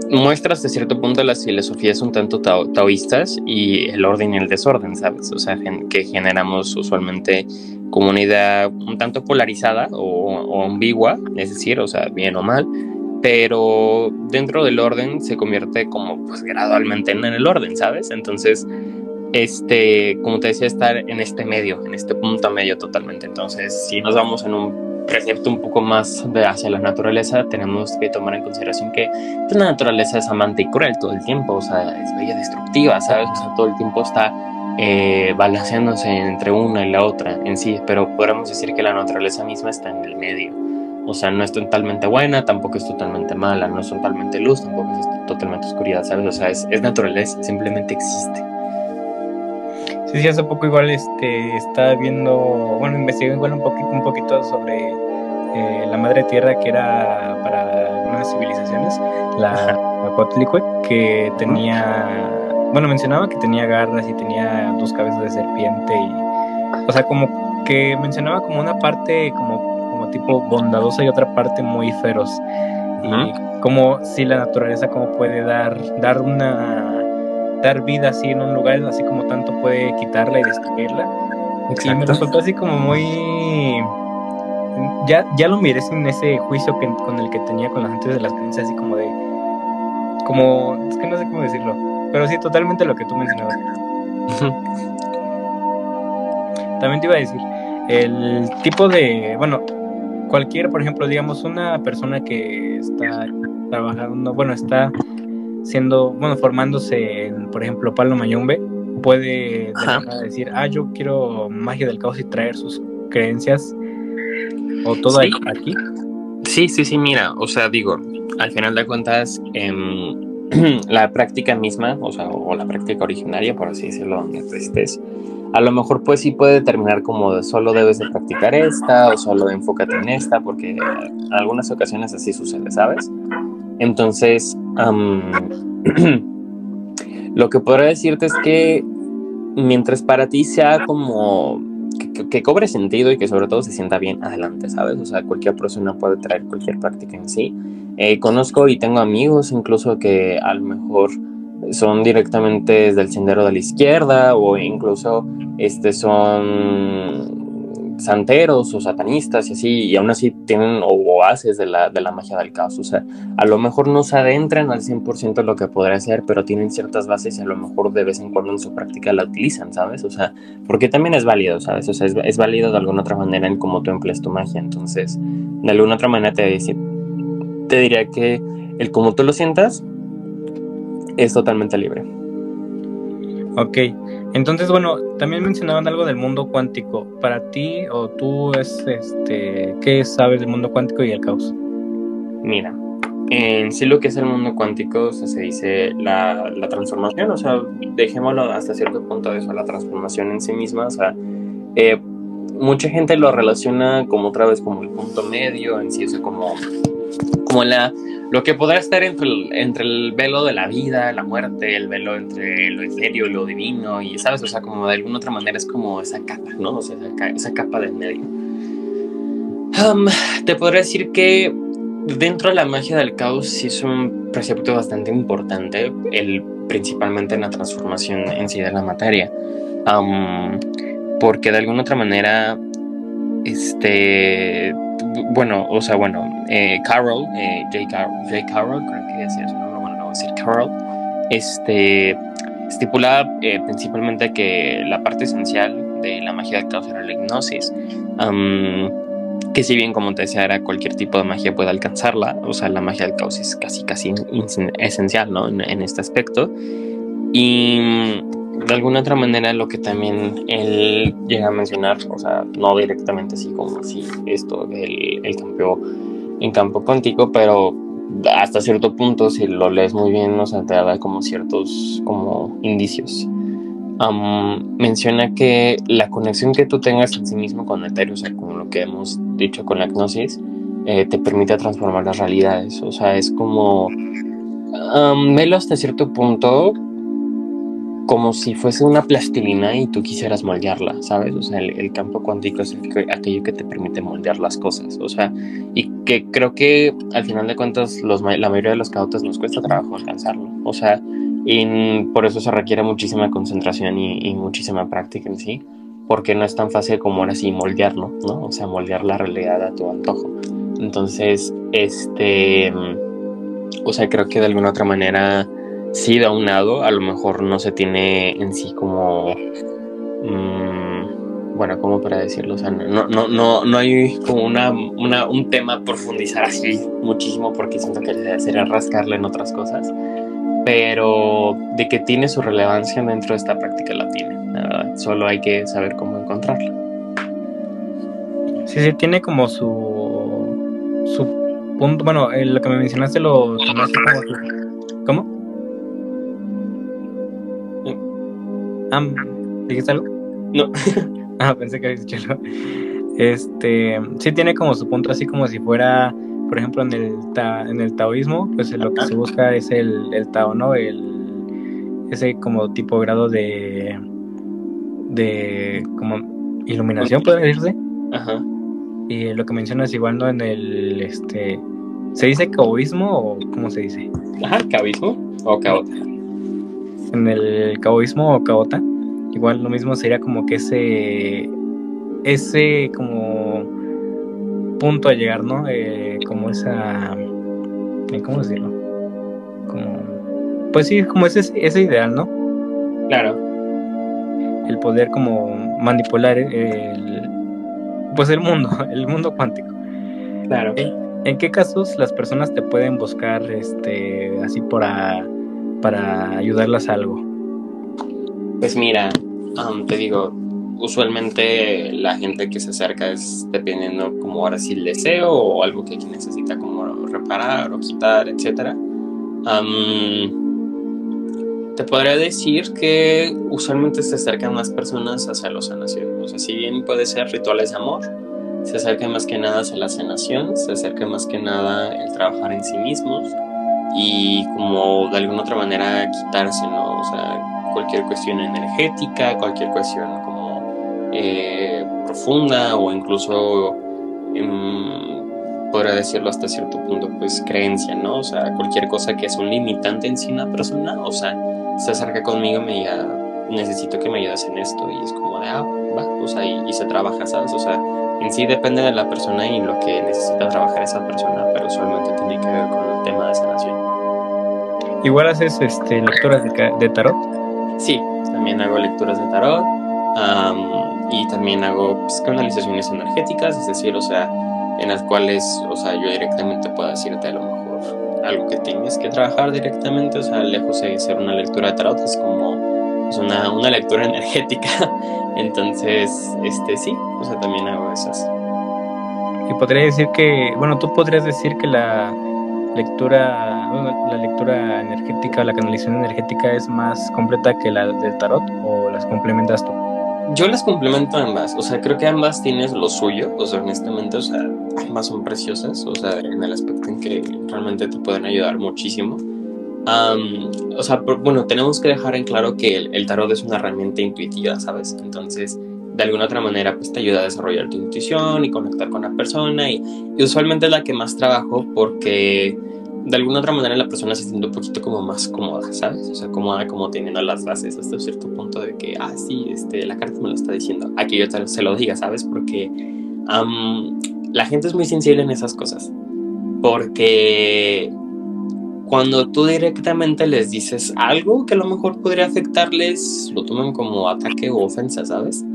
muestra hasta cierto punto las filosofías un tanto taoístas y el orden y el desorden, ¿sabes? O sea, que generamos usualmente idea un tanto polarizada o, ambigua, es decir, o sea, bien o mal, pero dentro del orden se convierte como pues gradualmente en el orden, ¿sabes? Entonces, este, como te decía, estar en este medio, en este punto medio totalmente. Entonces, si nos vamos en un precepto un poco más de hacia la naturaleza, tenemos que tomar en consideración que pues, la naturaleza es amante y cruel todo el tiempo, o sea, es bella destructiva, ¿sabes? O sea, todo el tiempo está eh, balanceándose entre una y la otra en sí, pero podríamos decir que la naturaleza misma está en el medio. O sea, no es totalmente buena, tampoco es totalmente mala, no es totalmente luz, tampoco es totalmente oscuridad, ¿sabes? O sea, es, es naturaleza, simplemente existe. Sí, sí, hace poco igual este, estaba viendo, bueno, investigué igual un poquito, un poquito sobre eh, la madre tierra que era para algunas civilizaciones, la Coatlicue, que tenía, bueno, mencionaba que tenía garras y tenía dos cabezas de serpiente y, o sea, como que mencionaba como una parte como, como tipo bondadosa y otra parte muy feroz. Y como si la naturaleza como puede dar, dar una dar vida así en un lugar, así como tanto puede quitarla y destruirla. Y me resultó así como muy... Ya, ya lo miré en ese juicio que, con el que tenía con las antes de las creencias, así como de... Como... Es que no sé cómo decirlo. Pero sí, totalmente lo que tú mencionabas. También te iba a decir, el tipo de... Bueno, cualquier, por ejemplo, digamos, una persona que está trabajando, bueno, está siendo, bueno, formándose en, por ejemplo, Palo Mayombe, puede decir, ah, yo quiero magia del caos y traer sus creencias o todo aquí. Sí, sí, sí, mira, o sea, digo, al final de cuentas, em, la práctica misma, o sea, o la práctica originaria, por así decirlo, donde estés, a lo mejor pues sí puede determinar como solo debes de practicar esta o solo enfócate en esta, porque en algunas ocasiones así sucede, ¿sabes? Entonces, lo que podría decirte es que mientras para ti sea como que, cobre sentido y que sobre todo se sienta bien, adelante, ¿sabes? O sea, cualquier persona puede traer cualquier práctica en sí. Eh, conozco y tengo amigos incluso que a lo mejor son directamente desde el sendero de la izquierda o incluso este, son santeros o satanistas y así, y aún así tienen o haces de la, de la magia del caos. O sea, a lo mejor no se adentran al 100% lo que podría ser, pero tienen ciertas bases y a lo mejor de vez en cuando en su práctica la utilizan, ¿sabes? O sea, porque también es válido, ¿sabes? O sea, es, es válido de alguna otra manera en cómo tú empleas tu magia. Entonces, de alguna otra manera te, te diría que el como tú lo sientas es totalmente libre. Ok, entonces bueno, también mencionaban algo del mundo cuántico. Para ti o tú es este, ¿qué sabes del mundo cuántico y el caos? Mira, en sí lo que es el mundo cuántico se dice la, la, transformación, o sea, dejémoslo hasta cierto punto de eso, la transformación en sí misma, o sea, eh, mucha gente lo relaciona como otra vez como el punto medio, en sí, o sea, como, como la lo que podrá estar entre el, velo de la vida, la muerte, el velo entre lo eterno y lo divino, y sabes, o sea, como de alguna otra manera es como esa capa, ¿no? O sea, esa, capa del medio. te podría decir que dentro de la magia del caos sí es un precepto bastante importante, el, principalmente en la transformación en sí de la materia. porque de alguna otra manera, este bueno, o sea, bueno, eh, Carol, eh, J. Carroll, creo que decía su nombre, bueno, no voy a decir Carol, este, estipula eh, principalmente que la parte esencial de la magia del caos era la hipnosis, que si bien, como te decía, era cualquier tipo de magia puede alcanzarla, o sea, la magia del caos es casi, casi esencial, ¿no? En, en este aspecto. Y de alguna otra manera lo que también él llega a mencionar, o sea, no directamente así como así esto del el campo en campo cuántico, pero hasta cierto punto si lo lees muy bien, o sea, te como ciertos como indicios. menciona que la conexión que tú tengas en sí mismo con Ethereum, o sea, como lo que hemos dicho con la gnosis, eh, te permite transformar las realidades. O sea, es como um, velo hasta cierto punto como si fuese una plastilina y tú quisieras moldearla, ¿sabes? O sea, el, campo cuántico es aquello que te permite moldear las cosas, o sea, y que creo que al final de cuentas los, la mayoría de los cautas nos cuesta trabajo alcanzarlo, o sea, y por eso se requiere muchísima concentración y, muchísima práctica en sí, porque no es tan fácil como ahora sí moldearlo, ¿no? O sea, moldear la realidad a tu antojo. Entonces, este, o sea, creo que de alguna otra manera sí da un lado, a lo mejor no se tiene en sí como... Mmm, bueno, ¿cómo para decirlo? O sea, no, no, no, no hay como una, una, un tema a profundizar así muchísimo porque siento que sería rascarle en otras cosas. Pero de que tiene su relevancia dentro de esta práctica la tiene. solo hay que saber cómo encontrarla. Sí, sí, tiene como su, su punto. Bueno, lo que me mencionaste lo ¿Cómo? ¿Dijiste algo? No. ah, pensé que habías dicho algo. Este, sí tiene como su punto así como si fuera, por ejemplo, en el, en el taoísmo, pues lo que se busca es el, el tao, ¿no? El, ese como tipo grado de, de como iluminación, puede decirse. Ajá. Y lo que mencionas igual, ¿no? En el, este, ¿se dice caoísmo o cómo se dice? Ajá, caoísmo o caota en el caoísmo o caota, igual lo mismo sería como que ese, ese como punto a llegar, ¿no? Eh, como esa, eh, ¿cómo decirlo? Como, pues sí, como ese, ese ideal, ¿no? Claro. El poder como manipular el, pues el mundo, el mundo cuántico. Claro. ¿En, qué casos las personas te pueden buscar, este, así por a para ayudarlas a algo? Pues mira, te digo, usualmente la gente que se acerca es dependiendo como ahora si el deseo o algo que necesita como reparar o quitar, etc. te podría decir que usualmente se acercan más personas hacia la sanación. O sea, si bien puede ser rituales de amor, se acerca más que nada hacia la sanación, se acerca más que nada el trabajar en sí mismos y como de alguna otra manera quitarse, ¿no? O sea, cualquier cuestión energética, cualquier cuestión como eh, profunda o incluso em, podría decirlo hasta cierto punto, pues creencia, ¿no? O sea, cualquier cosa que es un limitante en sí una persona, o sea, se acerca conmigo y me diga, necesito que me ayudes en esto, y es como de, ah, va, o sea, y, se trabaja, ¿sabes? O sea, en sí depende de la persona y lo que necesita trabajar esa persona, pero usualmente tiene que ver con el tema de sanación. ¿Igual haces este, lecturas de, de tarot? Sí, también hago lecturas de tarot y también hago pues, canalizaciones energéticas, es decir, o sea, en las cuales, o sea, yo directamente puedo decirte a lo mejor algo que tienes que trabajar directamente, o sea, lejos de ser una lectura de tarot, es como pues, una, una lectura energética. Entonces, este sí, o sea, también hago esas. Y podría decir que, bueno, tú podrías decir que la lectura, la lectura energética, la canalización energética es más completa que la del tarot o las complementas tú? Yo las complemento ambas, o sea, creo que ambas tienes lo suyo, o sea, honestamente, o sea, ambas son preciosas, o sea, en el aspecto en que realmente te pueden ayudar muchísimo. o sea, bueno, tenemos que dejar en claro que el, tarot es una herramienta intuitiva, ¿sabes? Entonces, de alguna otra manera, pues te ayuda a desarrollar tu intuición y conectar con la persona y, y usualmente es la que más trabajo porque de alguna otra manera la persona se siente un poquito como más cómoda, ¿sabes? O sea, cómoda como teniendo las bases hasta cierto punto de que, ah, sí, este, la carta me lo está diciendo, aquí yo te, se lo diga, ¿sabes? Porque la gente es muy sensible en esas cosas. Porque cuando tú directamente les dices algo que a lo mejor podría afectarles, lo toman como ataque o ofensa, ¿sabes?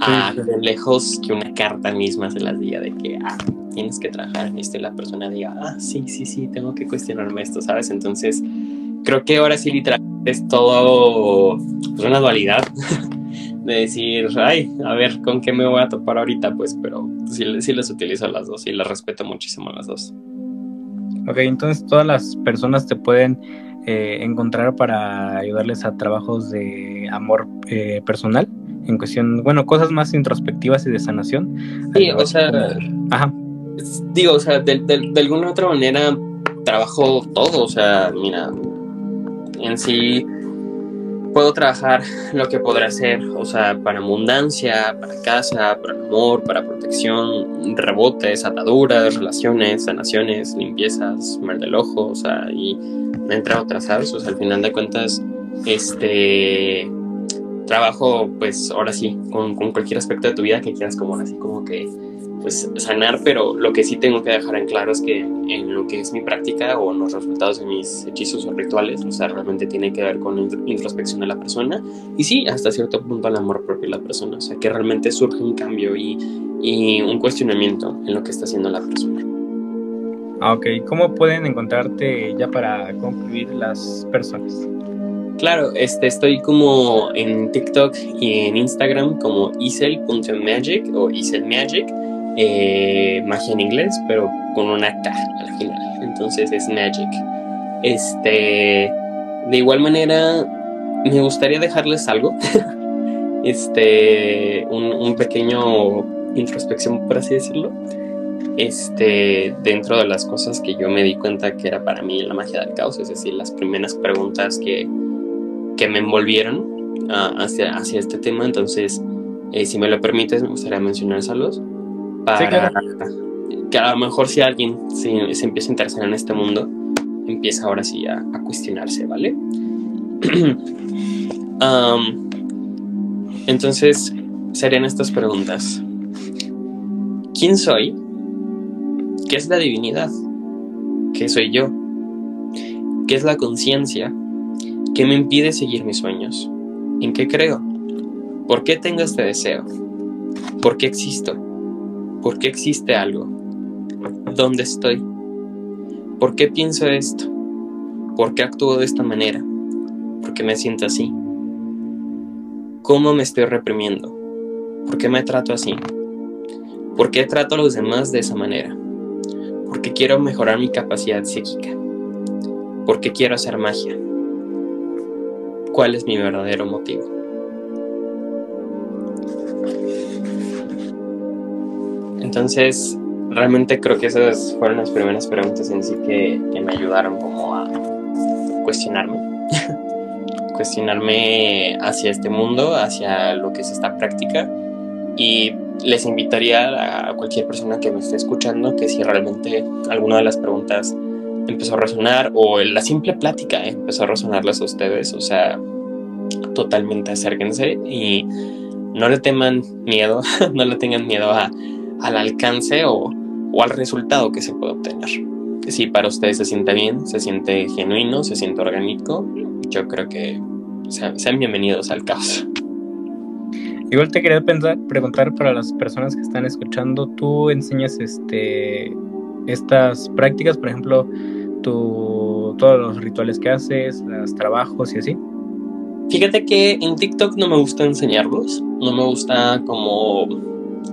A lejos que una carta misma se las diga de que, ah, tienes que trabajar en esto y la persona diga, ah, sí, sí, sí, tengo que cuestionarme esto, ¿sabes? Entonces, creo que ahora sí literalmente es todo pues, una dualidad de decir, ay, a ver, ¿con qué me voy a topar ahorita? Pues, pero sí, sí les utilizo las dos y las respeto muchísimo las dos. Ok, entonces todas las personas te pueden eh, encontrar para ayudarles a trabajos de amor eh, personal en cuestión, bueno, cosas más introspectivas y de sanación. Sí, o sea, ajá digo, o sea, de, alguna otra manera trabajo todo, o sea, mira, en sí puedo trabajar lo que podrá hacer, o sea, para abundancia, para casa, para amor, para protección, rebotes, ataduras, relaciones, sanaciones, limpiezas, mar del ojo, o sea, y entre otras, ¿sabes? O sea, al final de cuentas, este trabajo, pues ahora sí, con, con cualquier aspecto de tu vida que quieras como así como que pues sanar, pero lo que sí tengo que dejar en claro es que en lo que es mi práctica o los resultados de mis hechizos o rituales, o sea, realmente tiene que ver con introspección de la persona y sí, hasta cierto punto el amor propio de la persona, o sea, que realmente surge un cambio y, y un cuestionamiento en lo que está haciendo la persona. Ah, ok. ¿Cómo pueden encontrarte ya para concluir las personas? Claro, este, estoy como en TikTok y en Instagram como isel.magic o iselmagic eh, magia en inglés, pero con una K al final. Entonces es Magic. Este, de igual manera, me gustaría dejarles algo. este, un, pequeño introspección, por así decirlo. Este, dentro de las cosas que yo me di cuenta que era para mí la magia del caos, es decir, las primeras preguntas que, que me envolvieron ah, hacia, hacia este tema. Entonces, eh, si me lo permites, me gustaría mencionárselos para que a lo mejor si alguien se, se, empieza a interesar en este mundo, empieza ahora sí a, cuestionarse, ¿vale? entonces, serían estas preguntas. ¿Quién soy? ¿Qué es la divinidad? ¿Qué soy yo? ¿Qué es la conciencia? ¿Qué me impide seguir mis sueños? ¿En qué creo? ¿Por qué tengo este deseo? ¿Por qué existo? ¿Por qué existe algo? ¿Dónde estoy? ¿Por qué pienso esto? ¿Por qué actúo de esta manera? ¿Por qué me siento así? ¿Cómo me estoy reprimiendo? ¿Por qué me trato así? ¿Por qué trato a los demás de esa manera? ¿Por qué quiero mejorar mi capacidad psíquica? ¿Por qué quiero hacer magia? ¿Cuál es mi verdadero motivo? Entonces, realmente creo que esas fueron las primeras preguntas en sí que, me ayudaron como a cuestionarme. cuestionarme hacia este mundo, hacia lo que es esta práctica y les invitaría a cualquier persona que me esté escuchando que si realmente alguna de las preguntas empezó a resonar o la simple plática empezó a resonarles a ustedes, o sea, totalmente acérquense y no le teman miedo, no le tengan miedo a, al alcance o, o al resultado que se puede obtener. Si para ustedes se siente bien, se siente genuino, se siente orgánico, yo creo que sean, sean bienvenidos al caos. Igual te quería pensar, preguntar para las personas que están escuchando, ¿tú enseñas este estas prácticas, por ejemplo, tu, todos los rituales que haces, los trabajos y así? Fíjate que en TikTok no me gusta enseñarlos, no me gusta como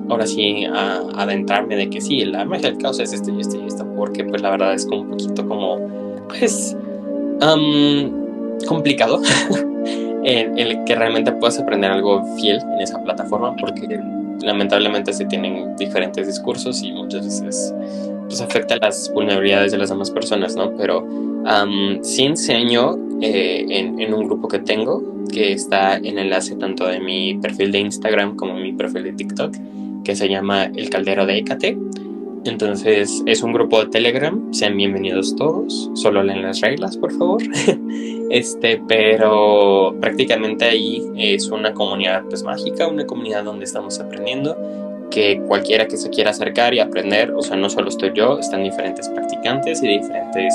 ahora sí a, adentrarme de que sí, la magia del caos es esto y esto y esto, porque pues la verdad es como un poquito como, pues, complicado el, el, que realmente puedas aprender algo fiel en esa plataforma, porque lamentablemente se tienen diferentes discursos y muchas veces pues afecta las vulnerabilidades de las demás personas, ¿no? Pero um, sí enseño eh, en, en, un grupo que tengo, que está en enlace tanto de mi perfil de Instagram como mi perfil de TikTok, que se llama El Caldero de Ecate. Entonces es un grupo de Telegram, sean bienvenidos todos, solo leen las reglas, por favor. este, pero prácticamente ahí es una comunidad pues mágica, una comunidad donde estamos aprendiendo que cualquiera que se quiera acercar y aprender, o sea, no solo estoy yo, están diferentes practicantes y diferentes,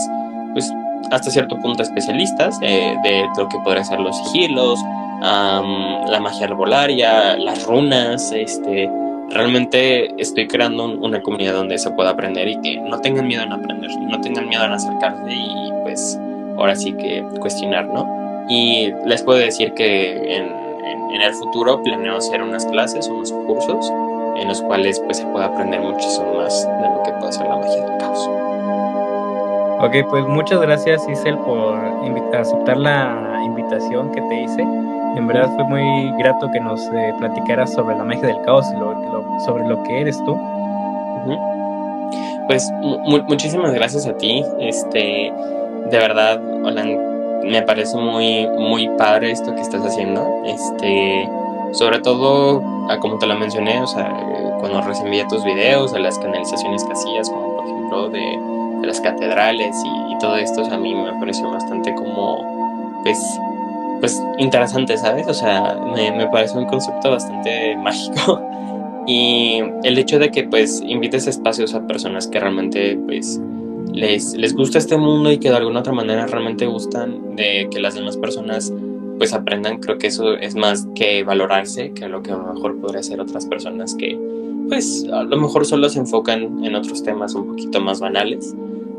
hasta cierto punto especialistas eh, de lo que podría ser los sigilos, um, la magia arbolaria, las runas, este, realmente estoy creando una comunidad donde se pueda aprender y que no tengan miedo en aprender, no tengan miedo en acercarse y pues ahora sí que cuestionar, ¿no? Y les puedo decir que en, en, en el futuro planeo hacer unas clases, unos cursos en los cuales pues se puede aprender muchísimo más de lo que puede ser la magia del caos. Ok, pues muchas gracias Isel por aceptar la invitación que te hice. En verdad fue muy grato que nos eh, platicaras sobre la magia del caos y lo, lo, sobre lo que eres tú. Pues muchísimas gracias a ti. Este, de verdad, Olan, me parece muy, muy padre esto que estás haciendo. Este, sobre todo, como te lo mencioné, o sea, cuando recibía tus videos, de las canalizaciones que hacías, como por ejemplo de, de las catedrales y, todo esto, a mí me pareció bastante como, pues, pues interesante, ¿sabes? O sea, me, parece un concepto bastante mágico. Y el hecho de que pues invites espacios a personas que realmente pues les, les gusta este mundo y que de alguna otra manera realmente gustan de que las demás personas pues aprendan, creo que eso es más que valorarse que lo que a lo mejor podría ser otras personas que pues a lo mejor solo se enfocan en otros temas un poquito más banales.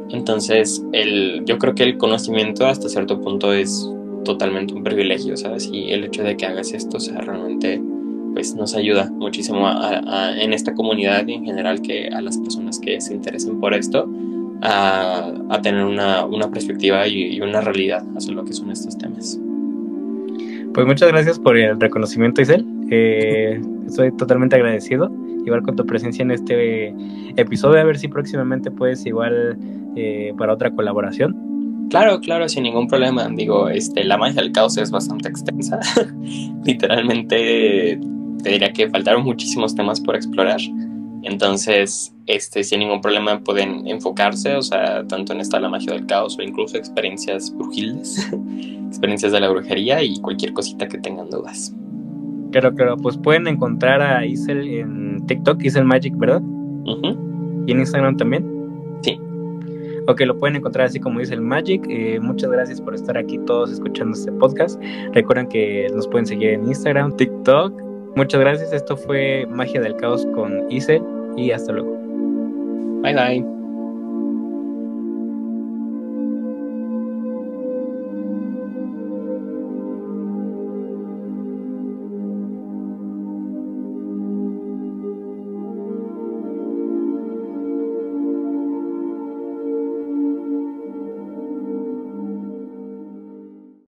Entonces, el, yo creo que el conocimiento hasta cierto punto es totalmente un privilegio, ¿sabes? Y el hecho de que hagas esto, o sea, realmente pues nos ayuda muchísimo a, en esta comunidad y en general que a las personas que se interesen por esto a, a tener una, una perspectiva y, y, una realidad hacia lo que son estos temas. Pues muchas gracias por el reconocimiento, Isel. Eh, estoy totalmente agradecido, igual con tu presencia en este episodio, a ver si próximamente puedes igual eh, para otra colaboración. Claro, claro, sin ningún problema. Digo, este, la magia del caos es bastante extensa. Literalmente te diría que faltaron muchísimos temas por explorar. Entonces, este, sin ningún problema pueden enfocarse, o sea, tanto en esta la magia del caos o incluso experiencias brujiles, experiencias de la brujería y cualquier cosita que tengan dudas. Claro, claro, pues pueden encontrar a Isel en TikTok, Isel Magic, ¿verdad? Uh -huh. ¿Y en Instagram también? Sí. Ok, lo pueden encontrar así como dice el Magic. Eh, muchas gracias por estar aquí todos escuchando este podcast. Recuerden que nos pueden seguir en Instagram, TikTok. Muchas gracias. Esto fue Magia del Caos con Isel y hasta luego. Bye bye.